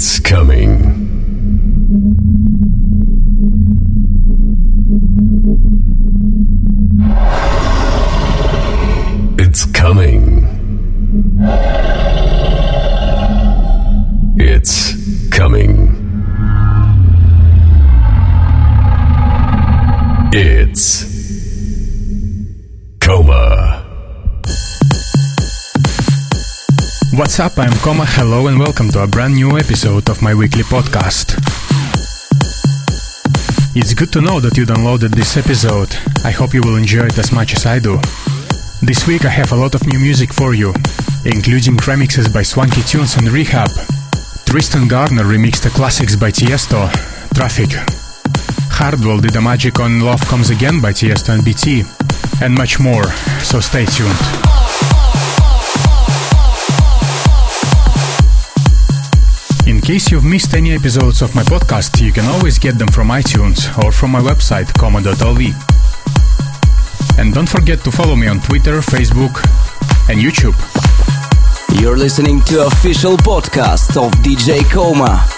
It's coming. What's up? I'm Koma. Hello and welcome to a brand new episode of my weekly podcast. It's good to know that you downloaded this episode. I hope you will enjoy it as much as I do. This week I have a lot of new music for you, including remixes by Swanky Tunes and Rehab. Tristan Garner remixed the classics by Tiesto, Traffic. Hardwell did a magic on Love Comes Again by Tiesto and BT, and much more, so stay tuned. In case you've missed any episodes of my podcast, you can always get them from iTunes or from my website, coma.lv. And don't forget to follow me on Twitter, Facebook, and YouTube. You're listening to official podcast of DJ Coma.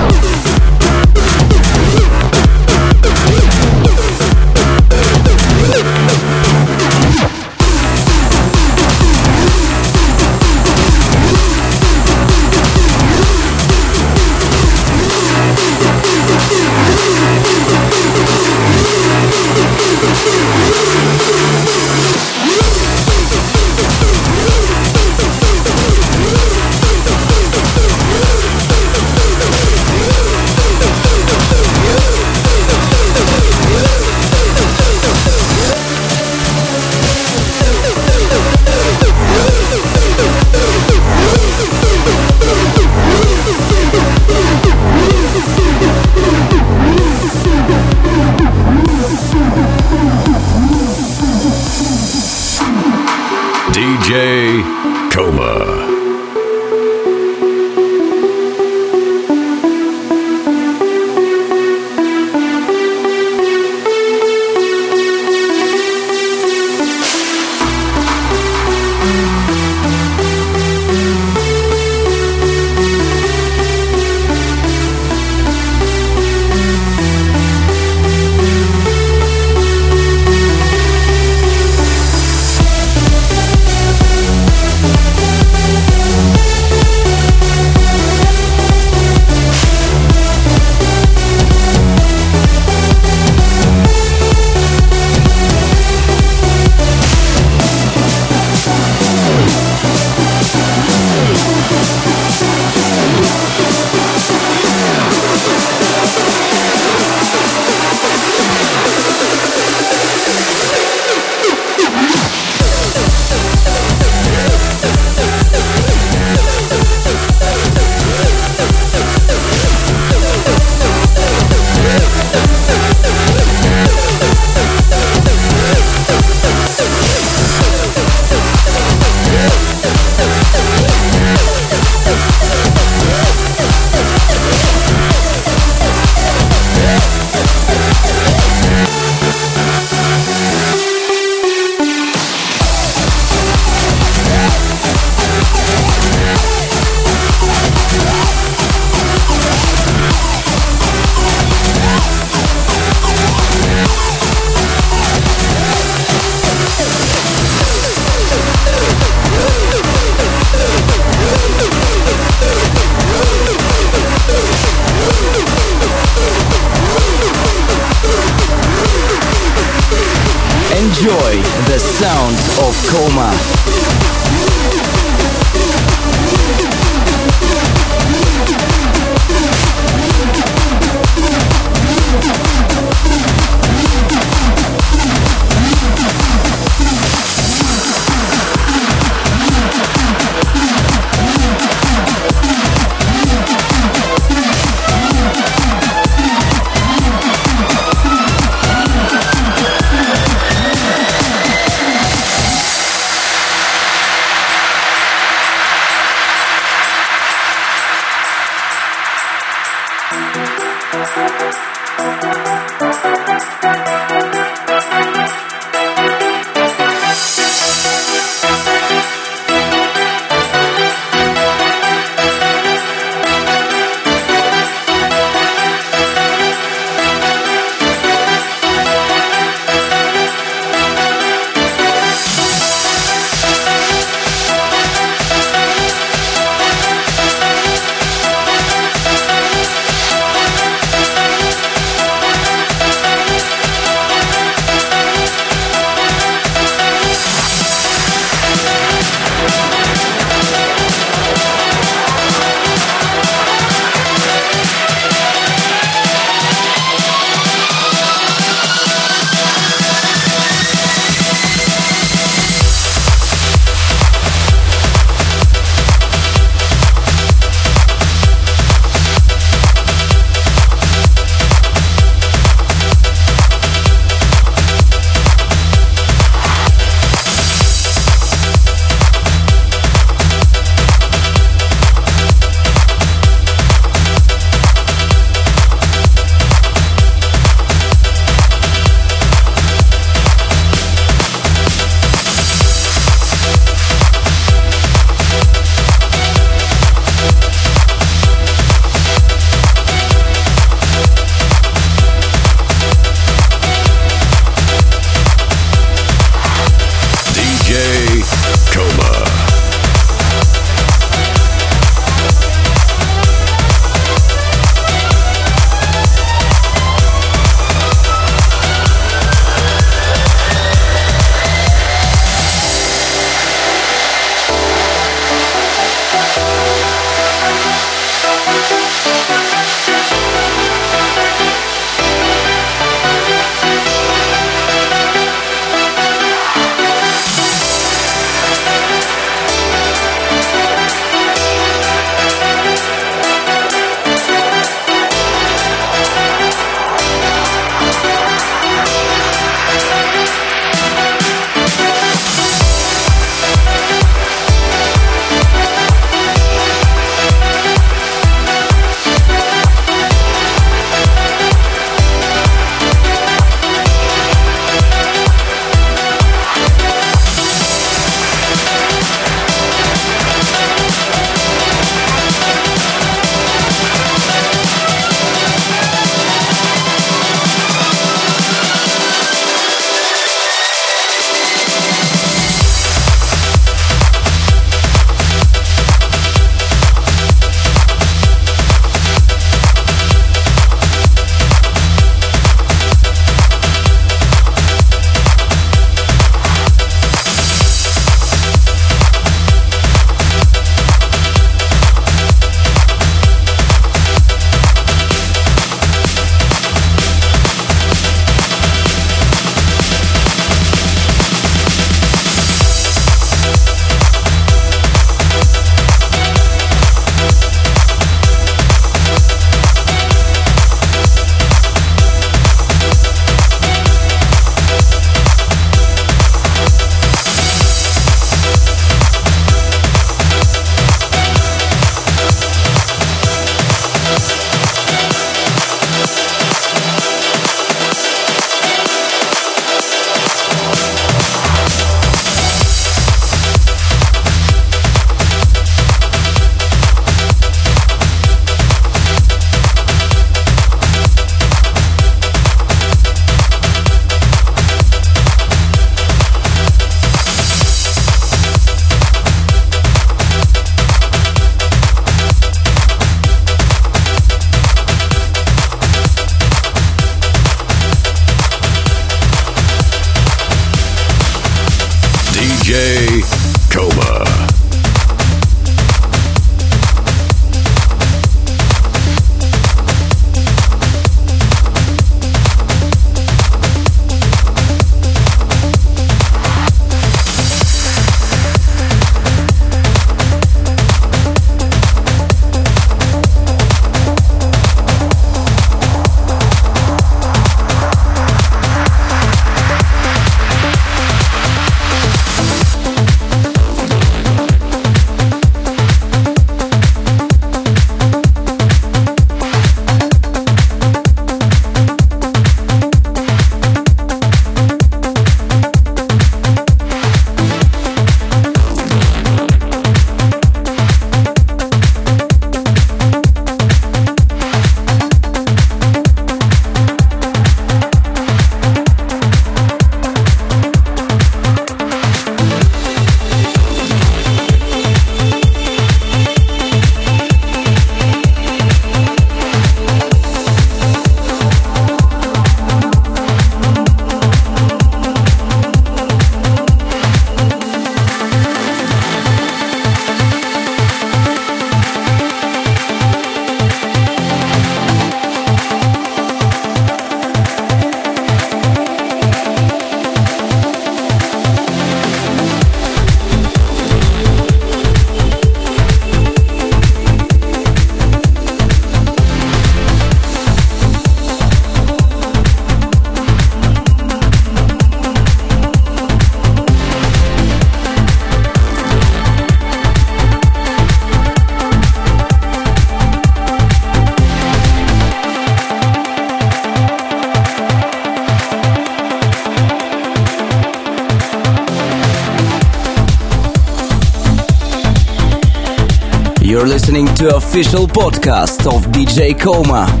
Official podcast of DJ Coma.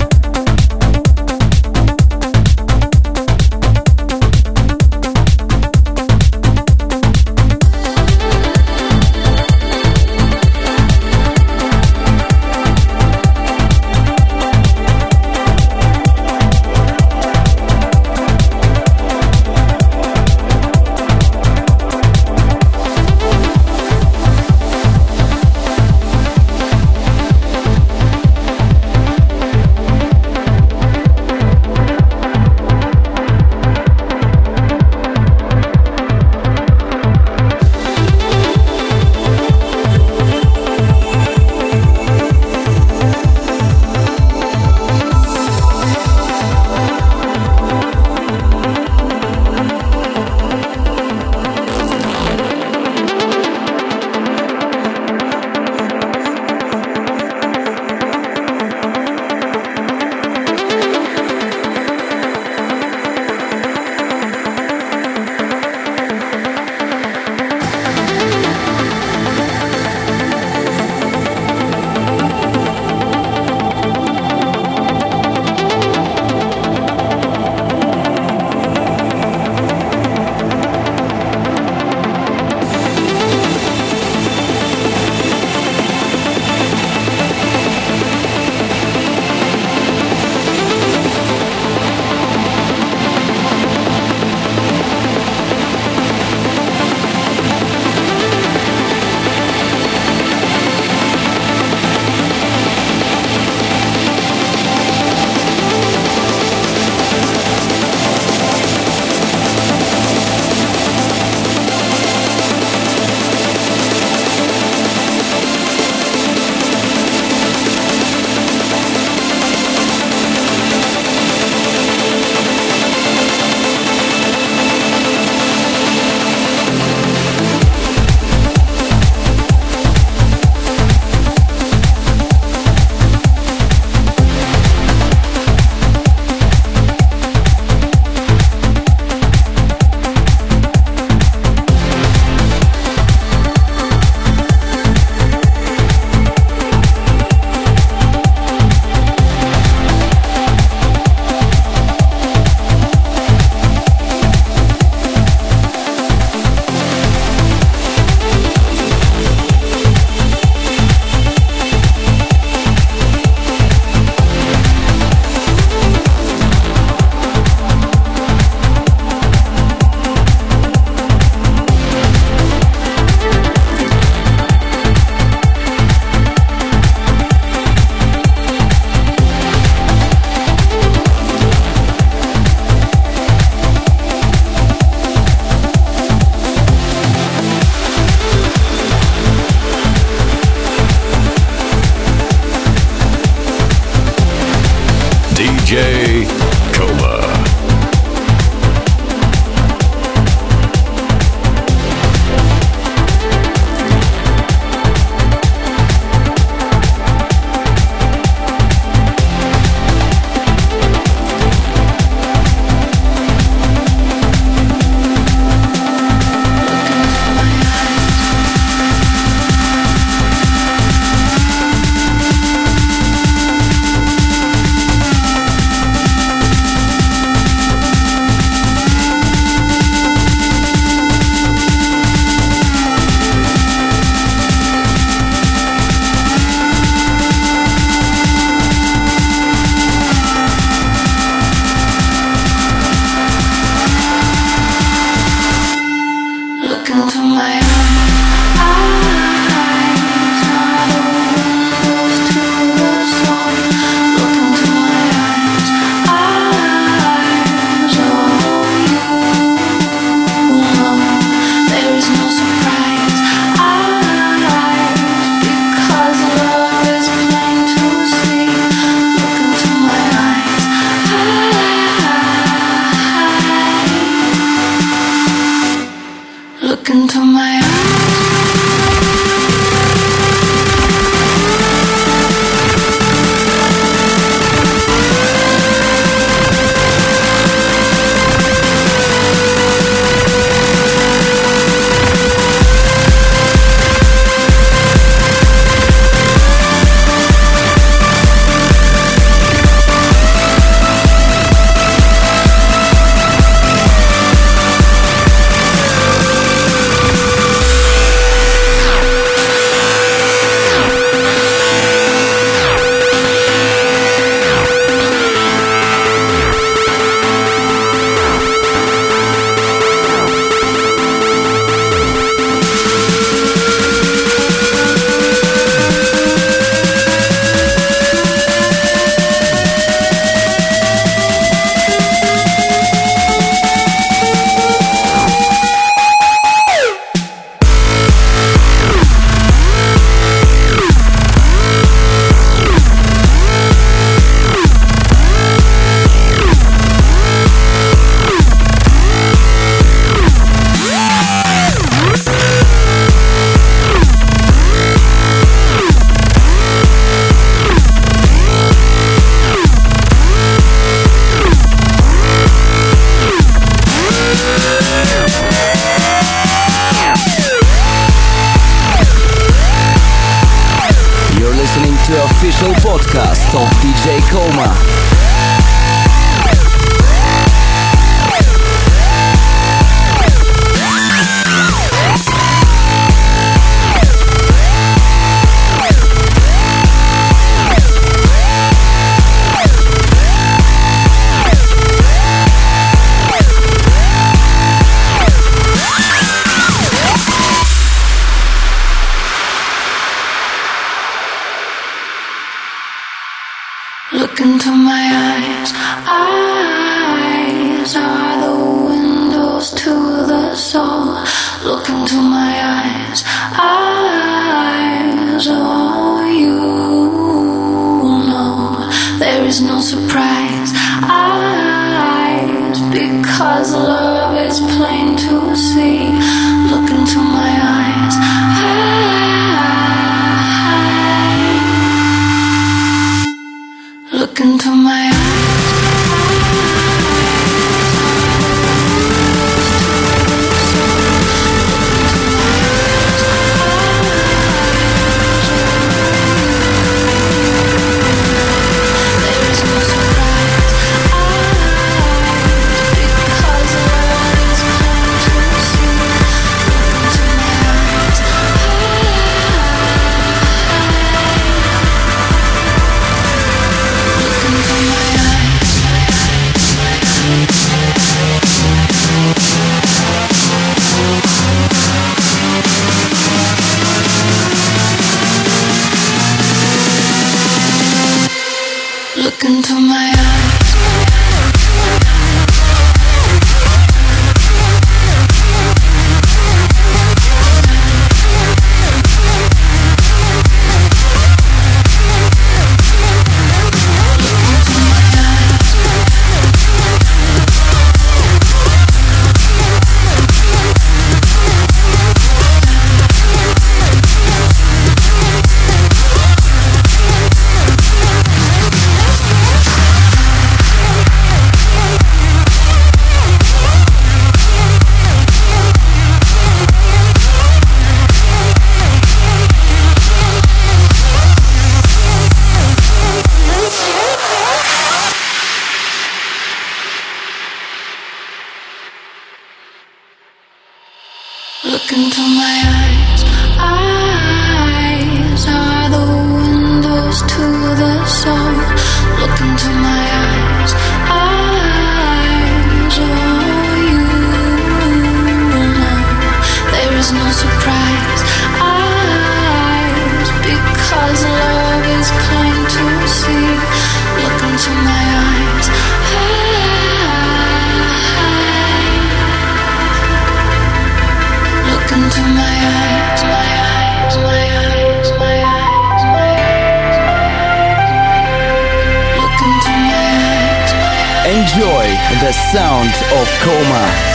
Enjoy the sound of Coma.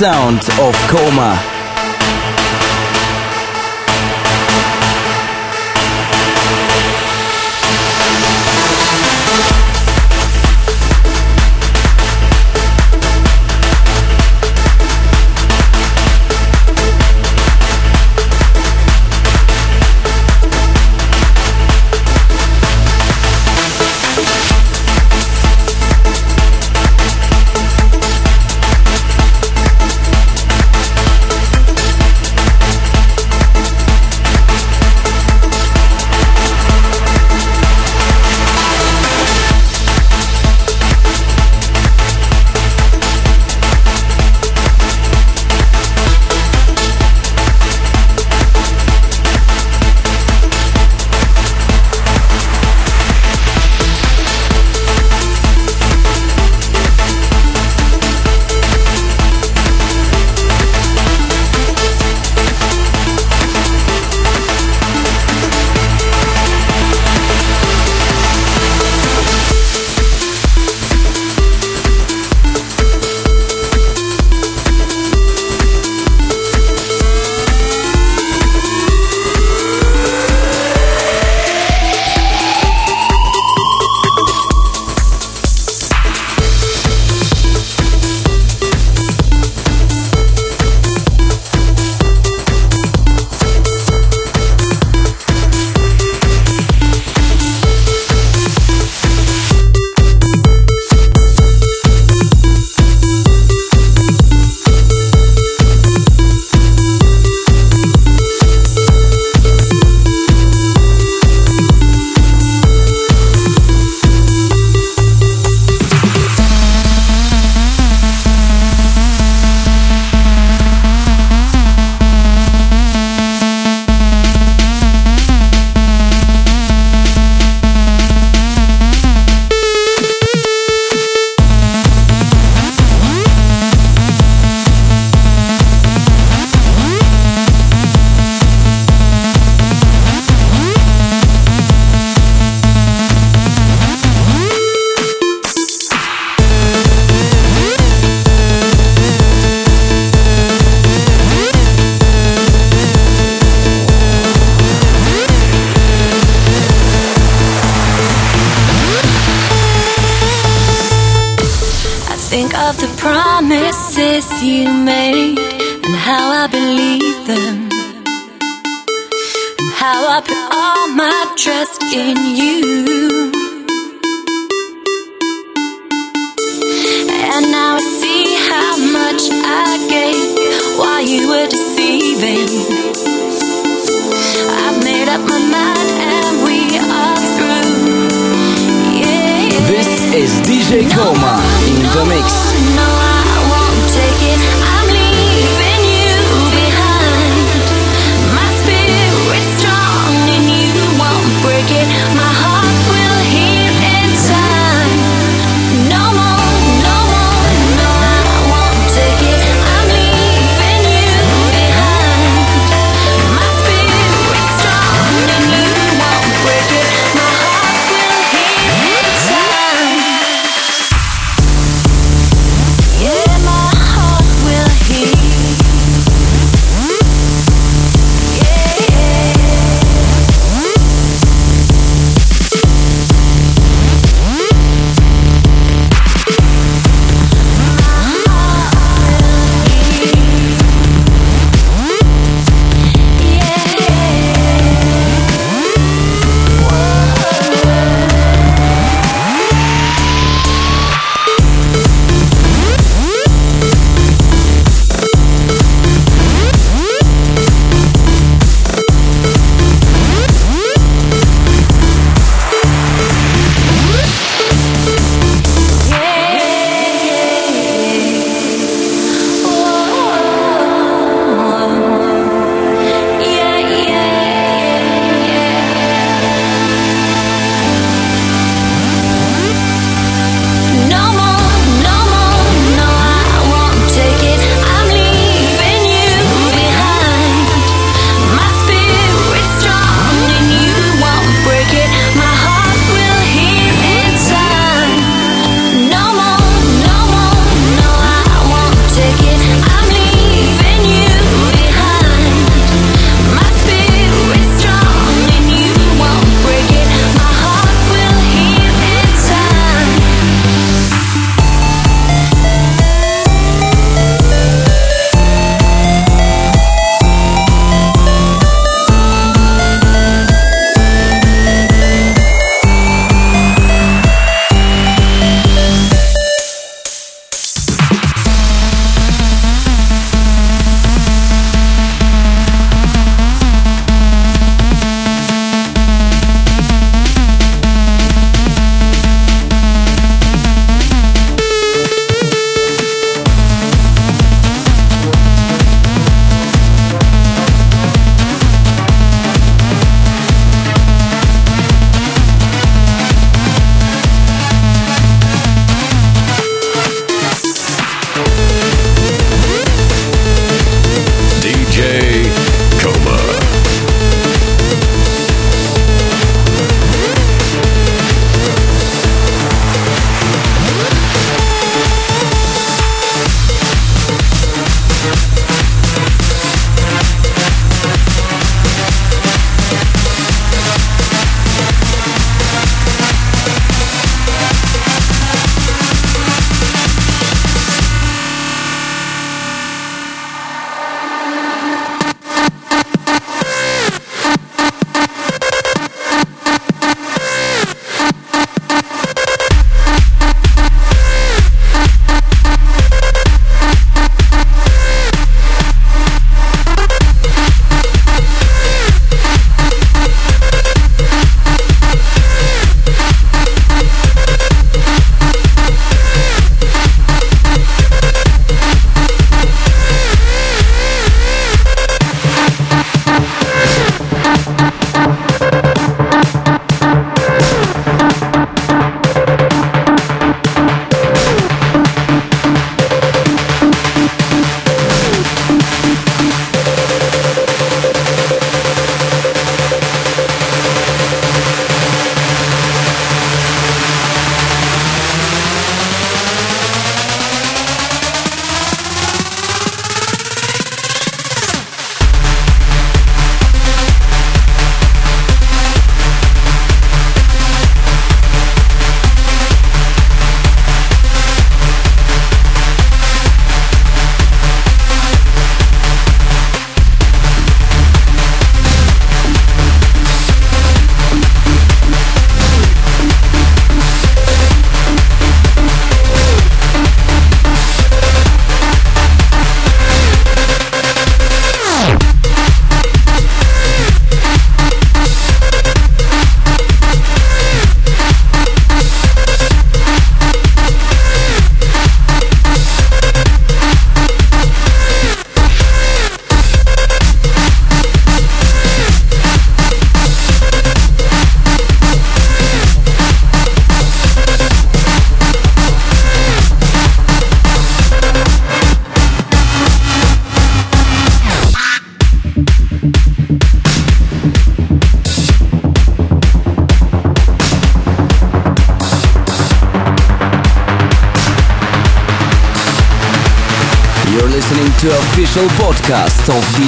Sound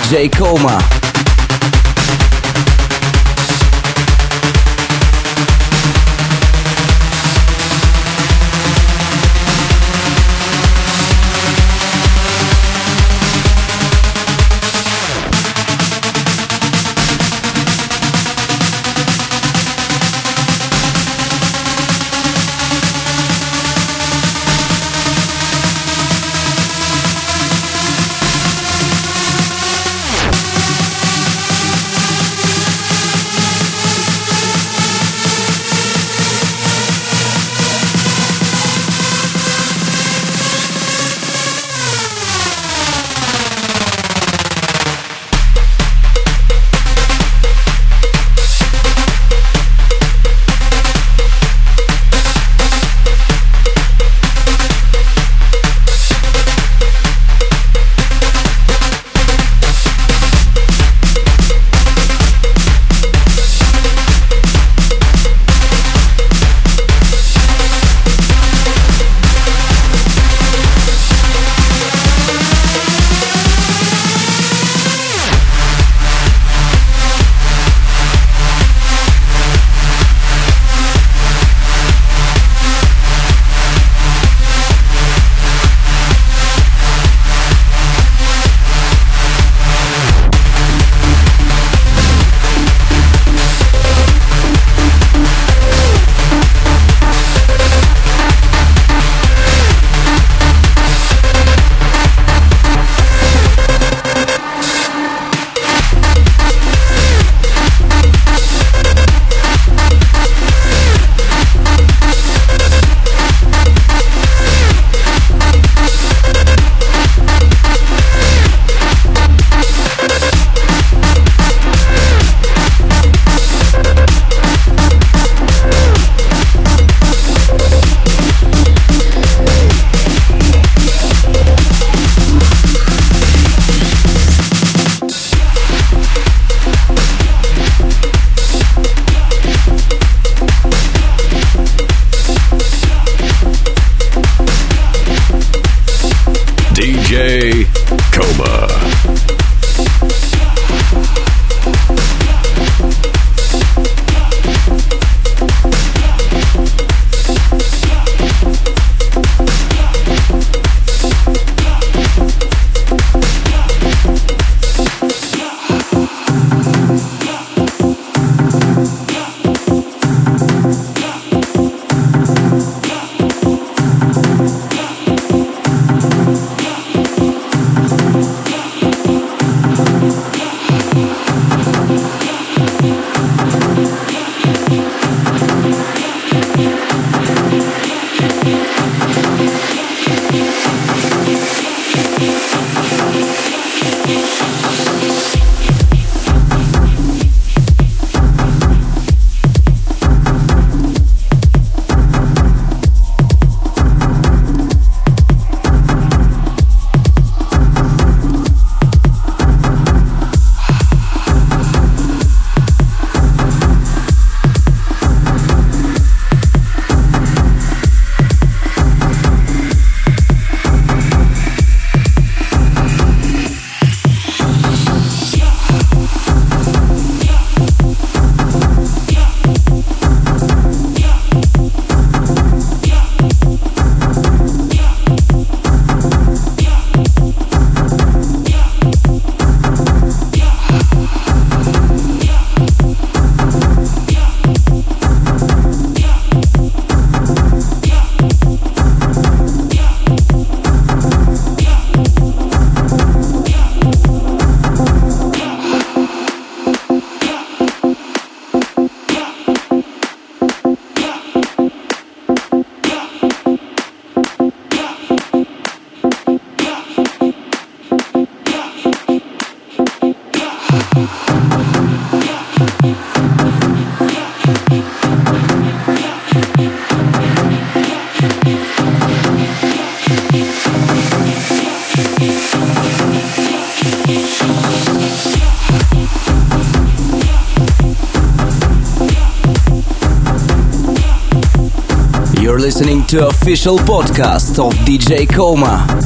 DJ Coma. Listening to official podcast of DJ Coma.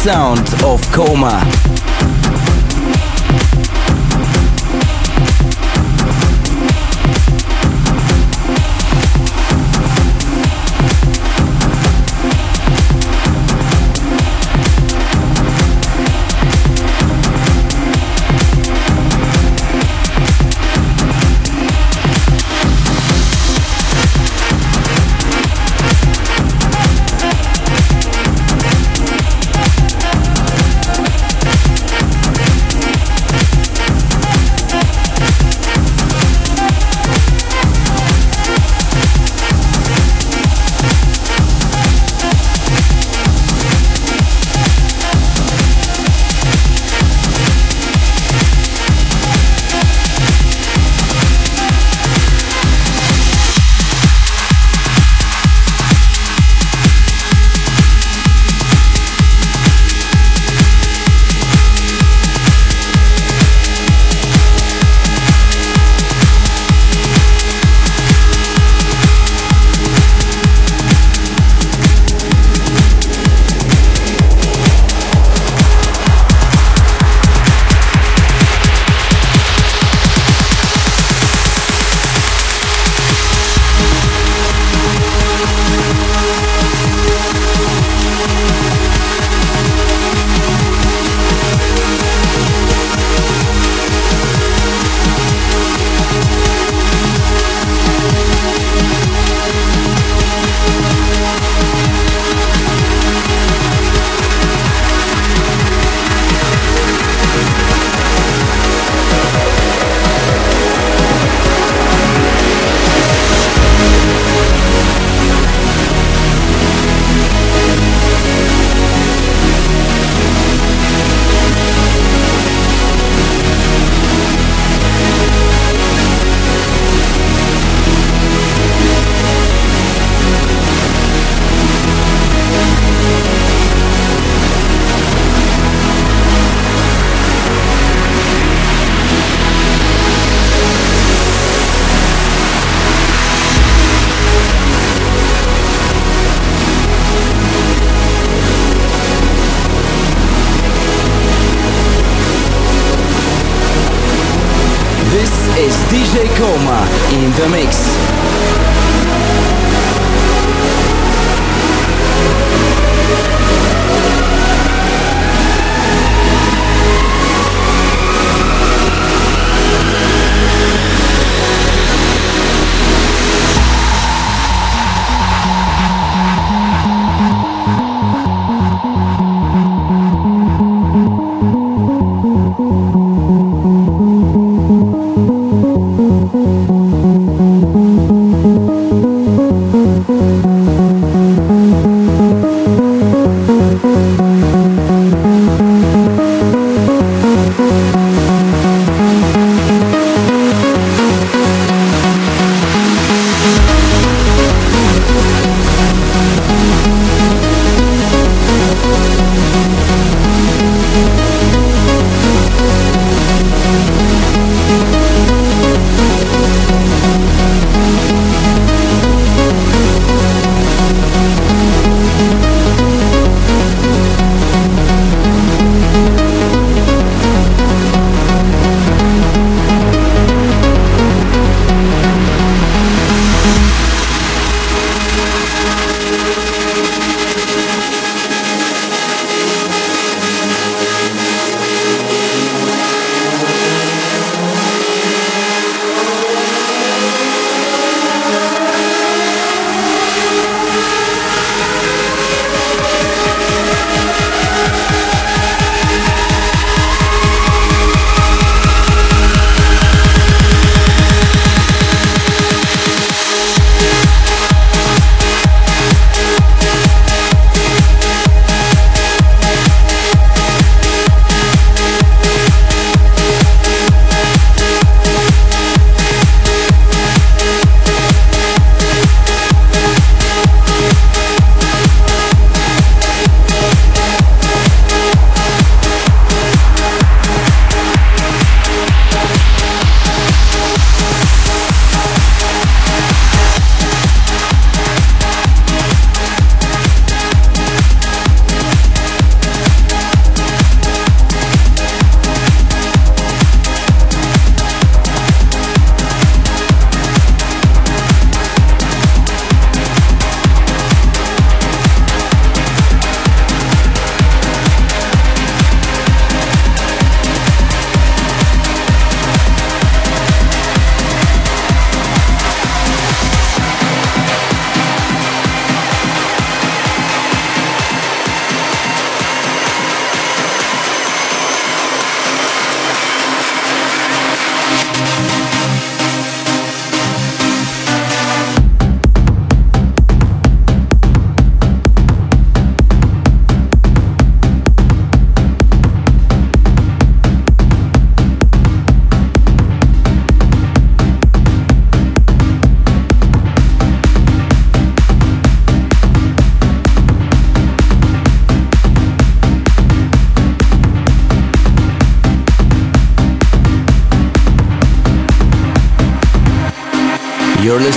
Sound of Coma.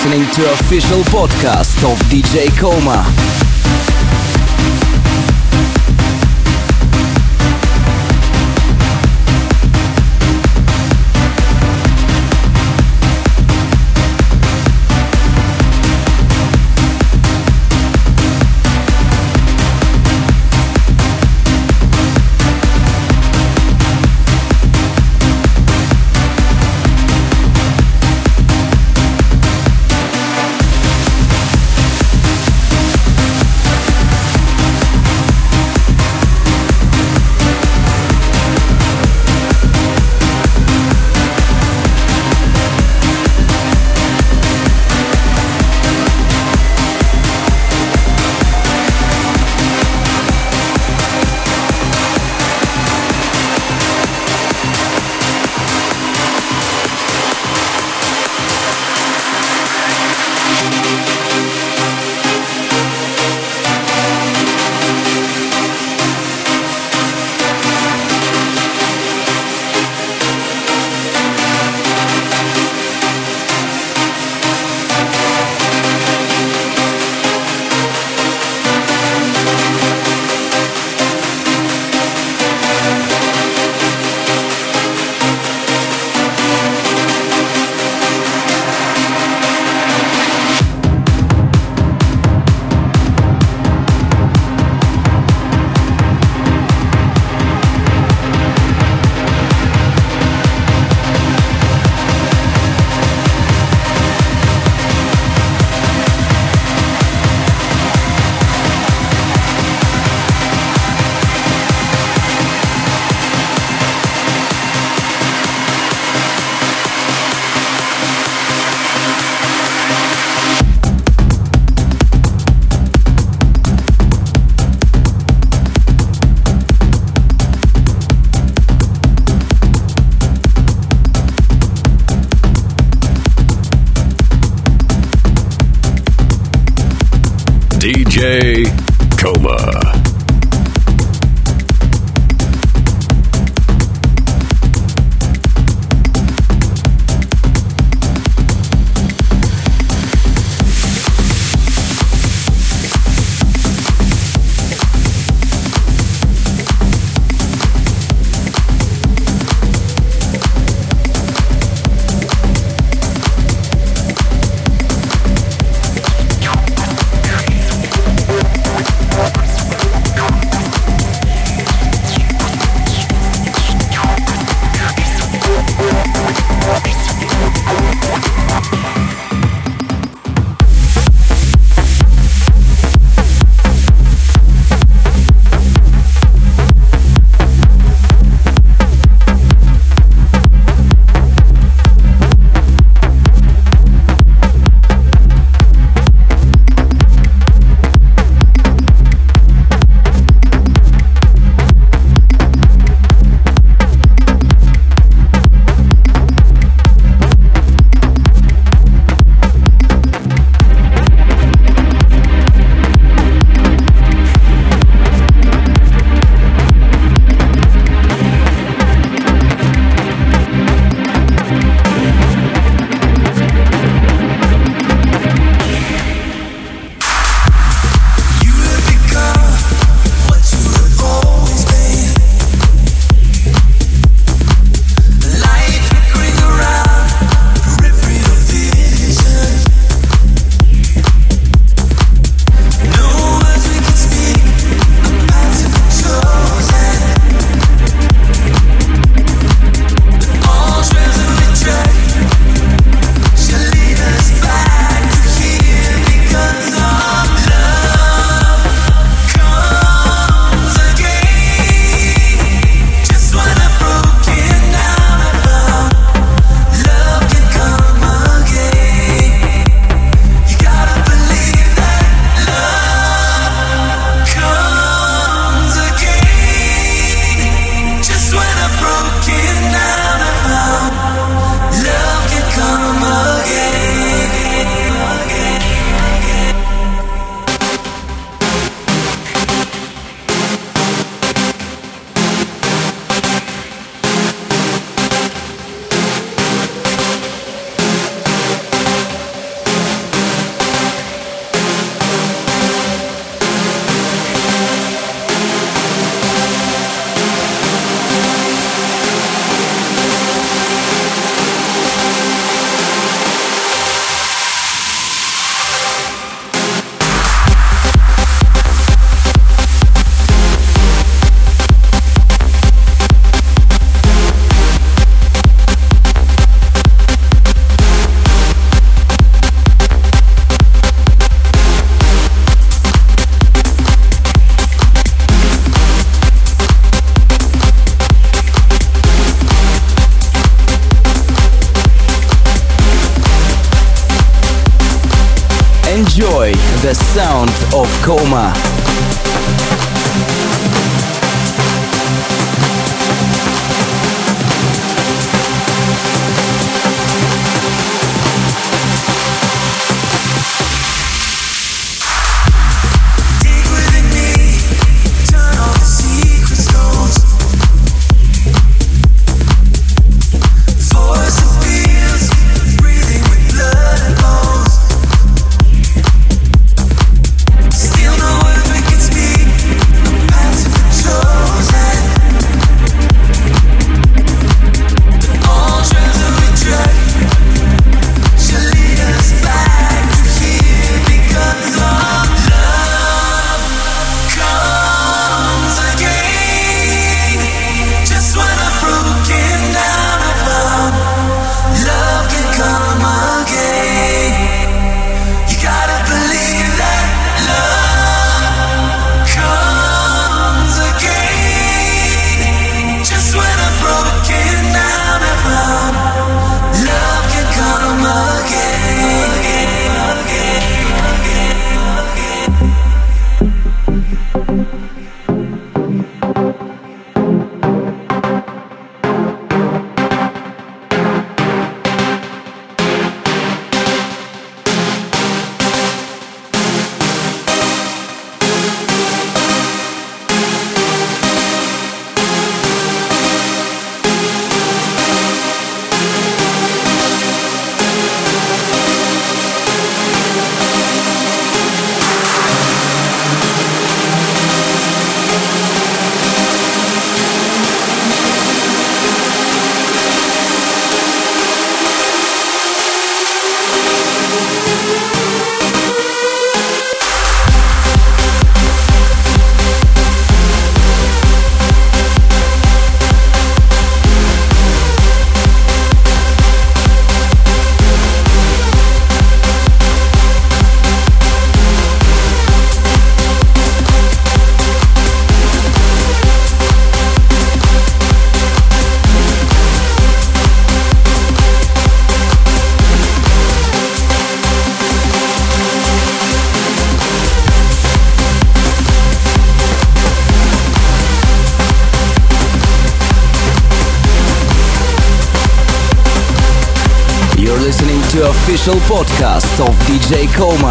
Listening to official podcast of DJ Coma. Hey. Podcast of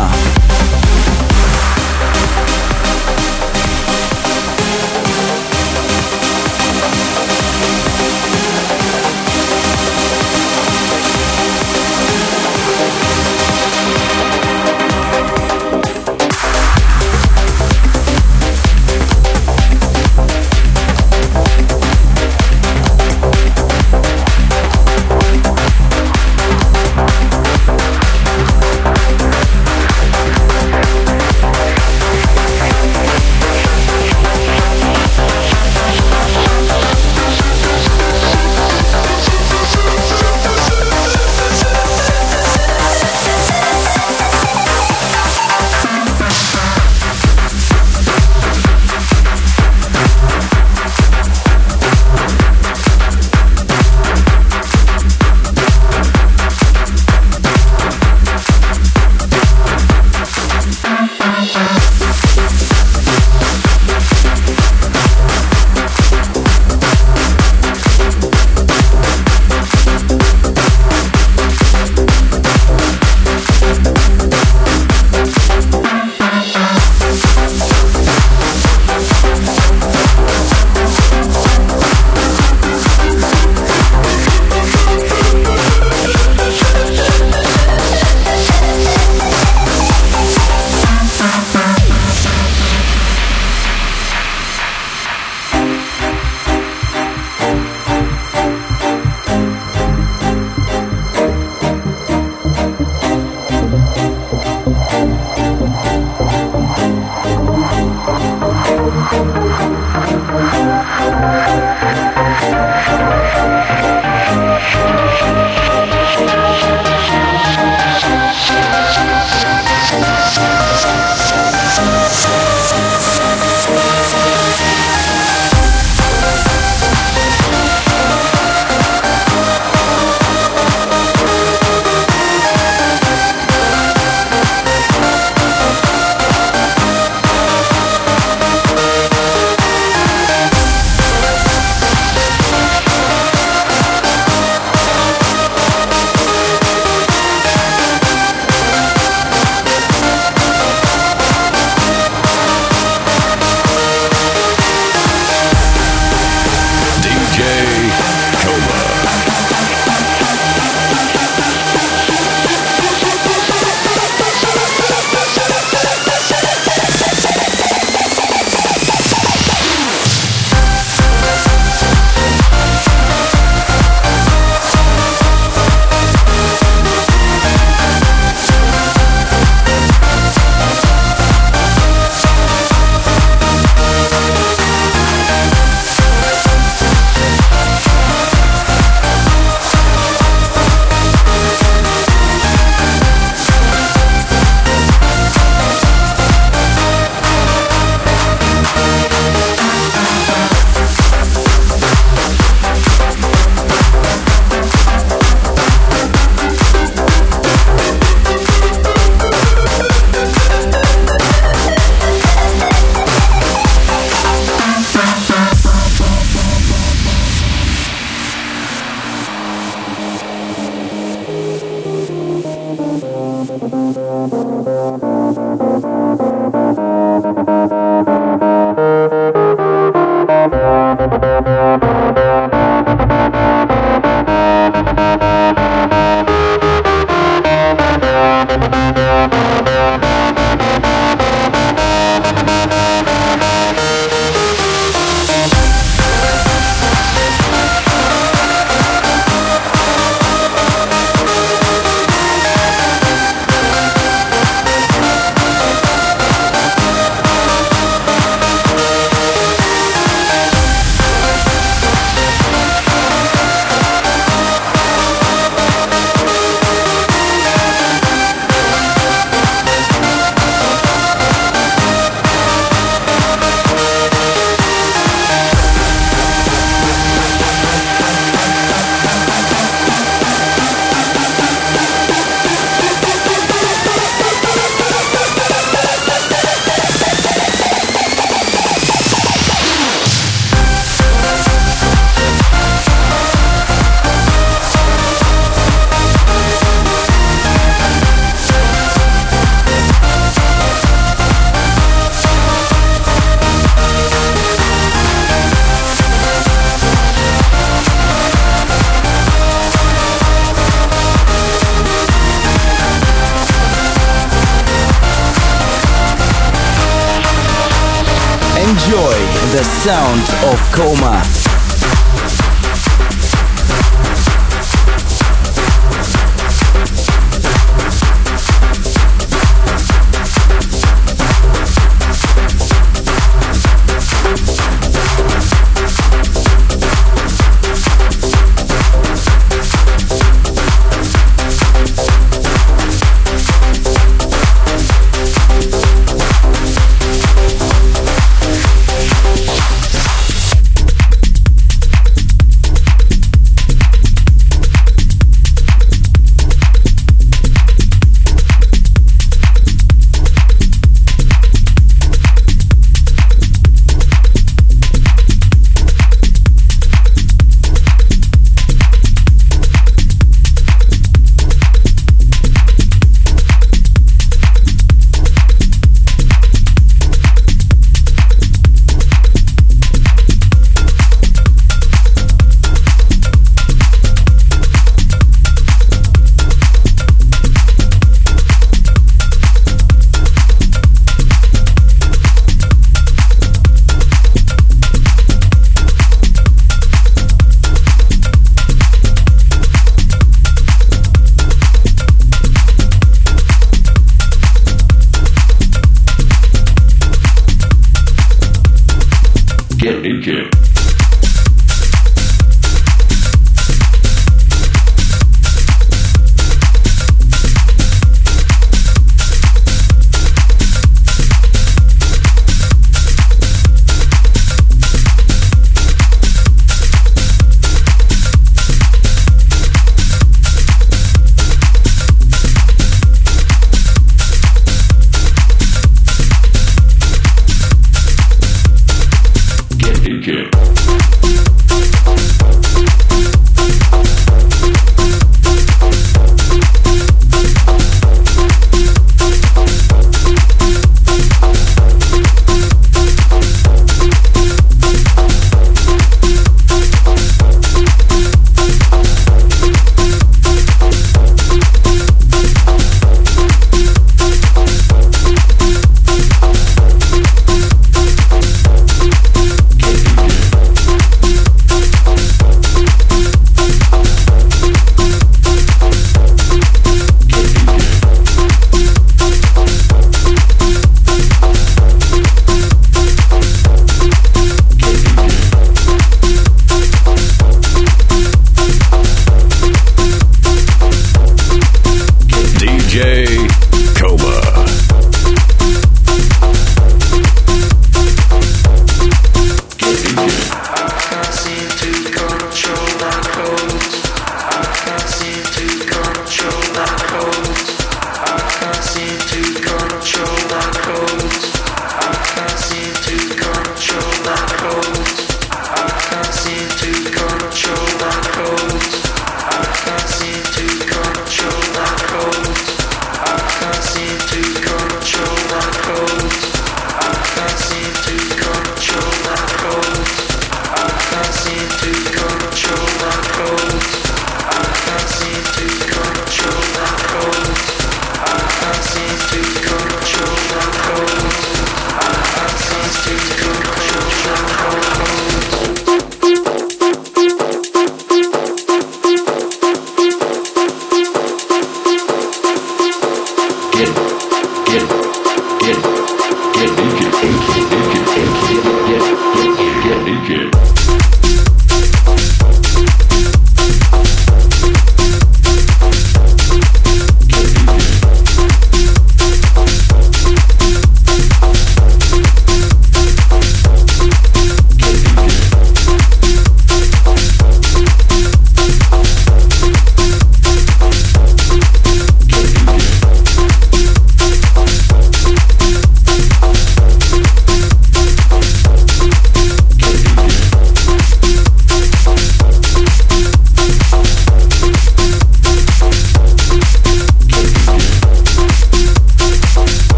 the sound of Coma.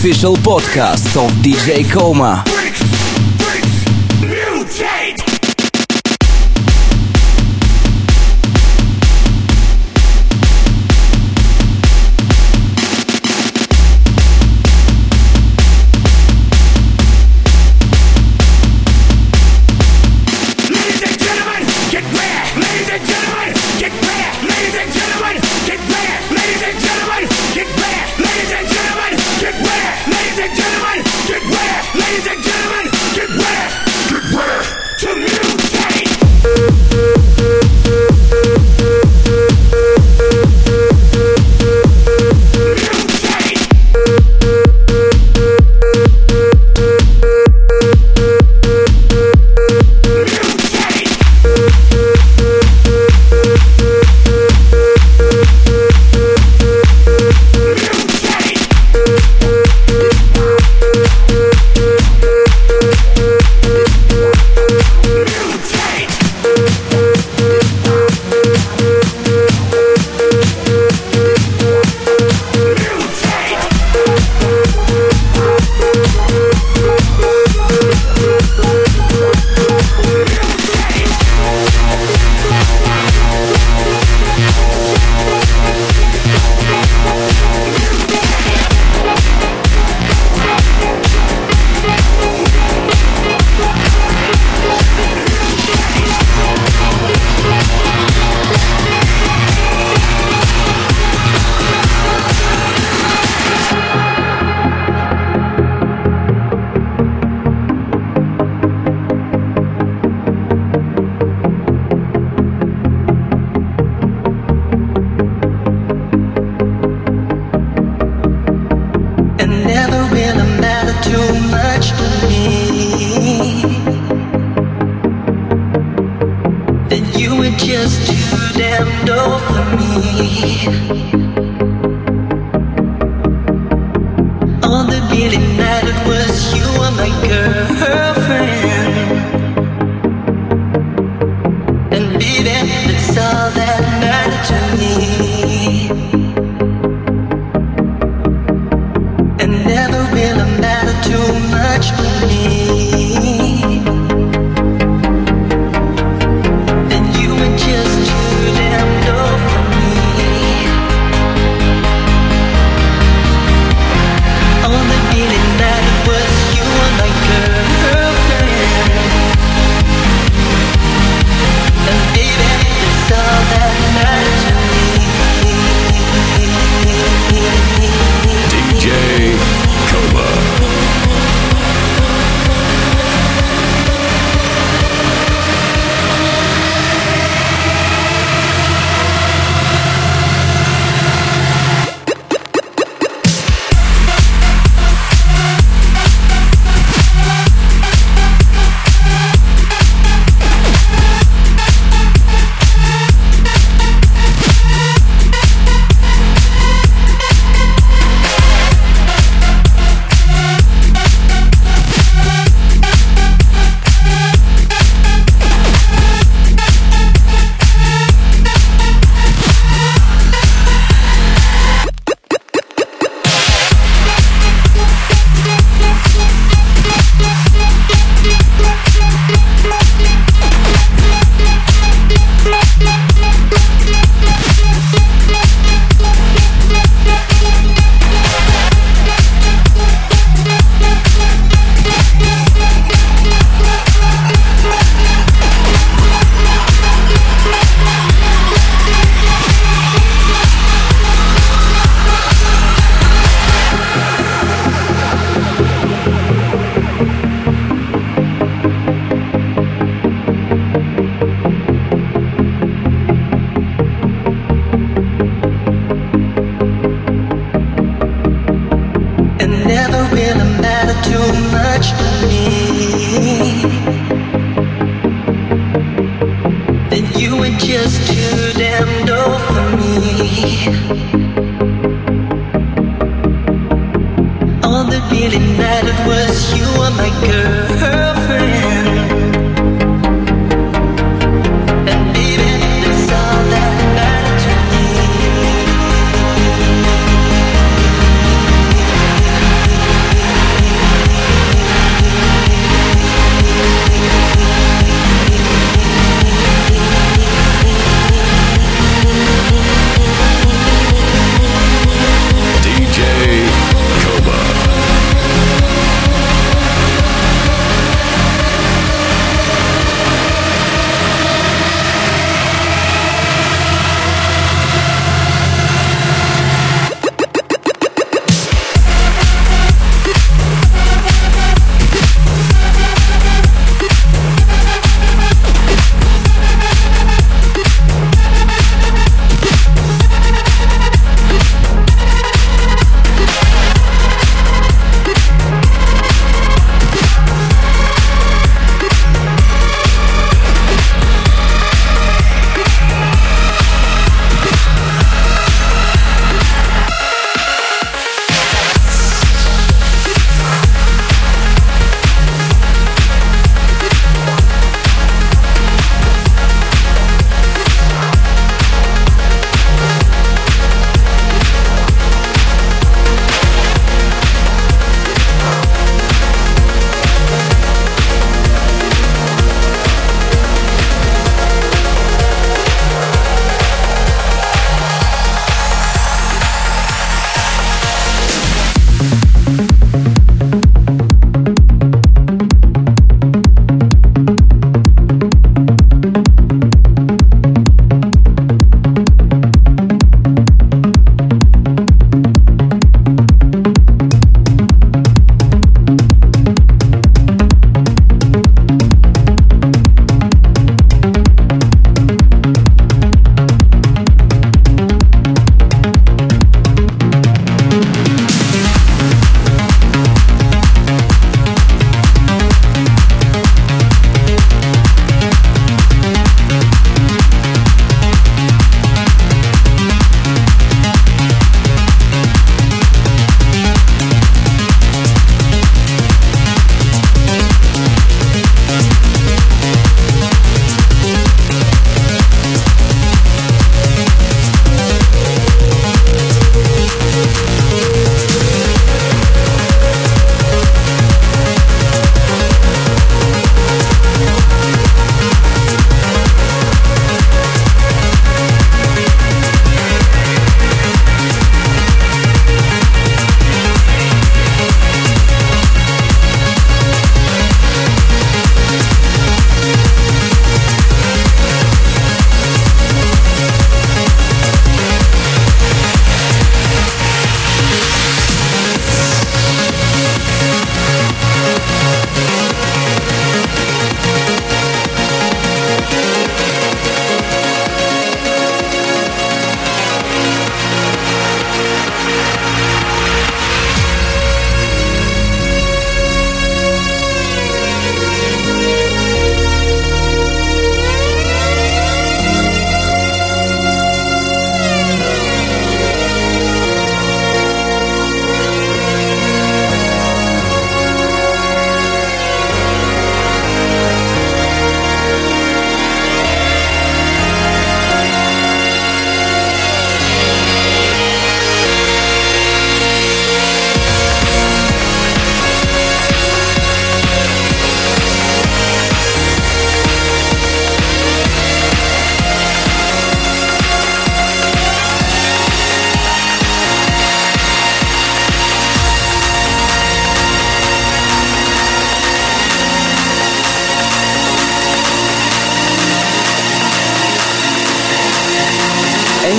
Official podcast of DJ Coma.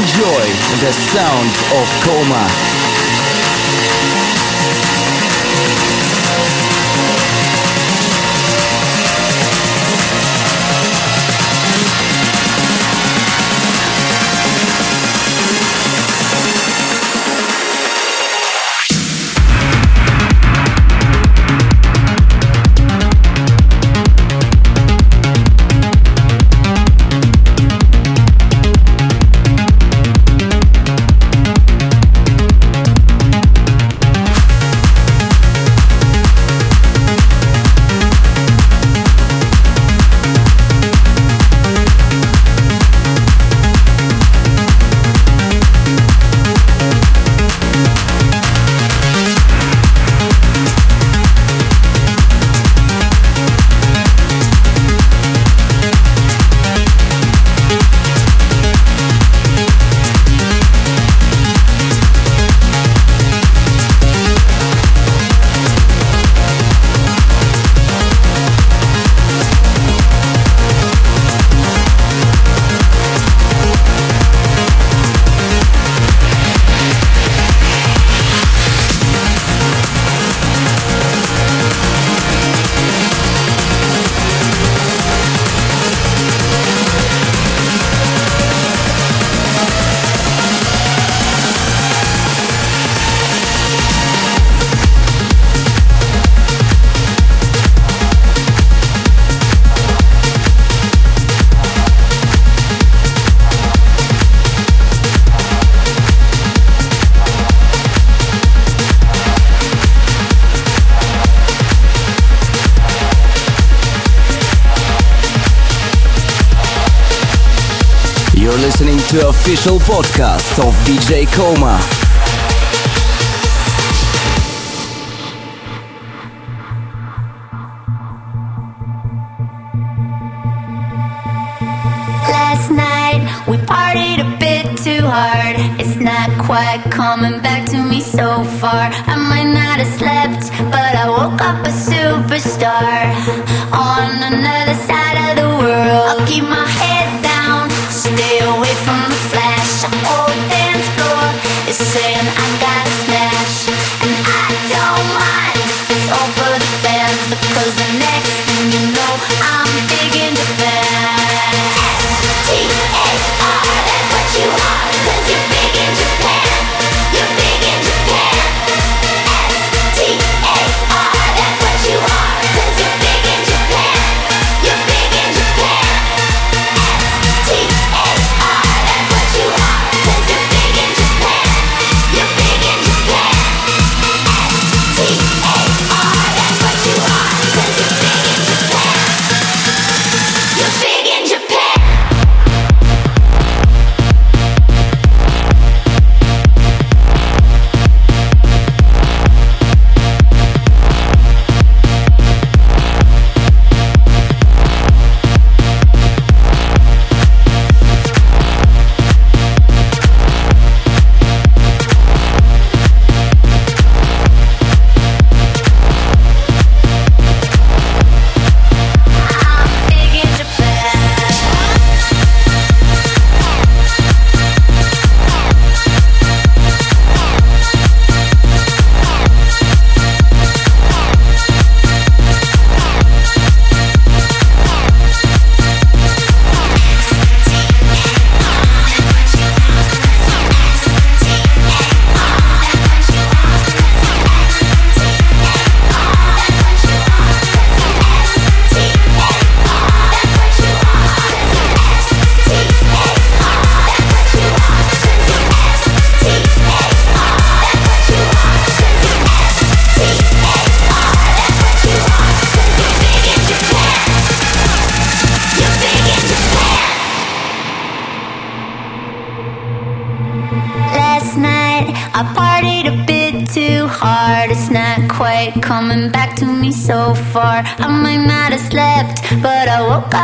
Enjoy the sound of coma. official podcast of DJ Coma.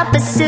opposite.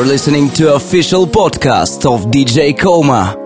You're listening to official podcast of DJ Coma.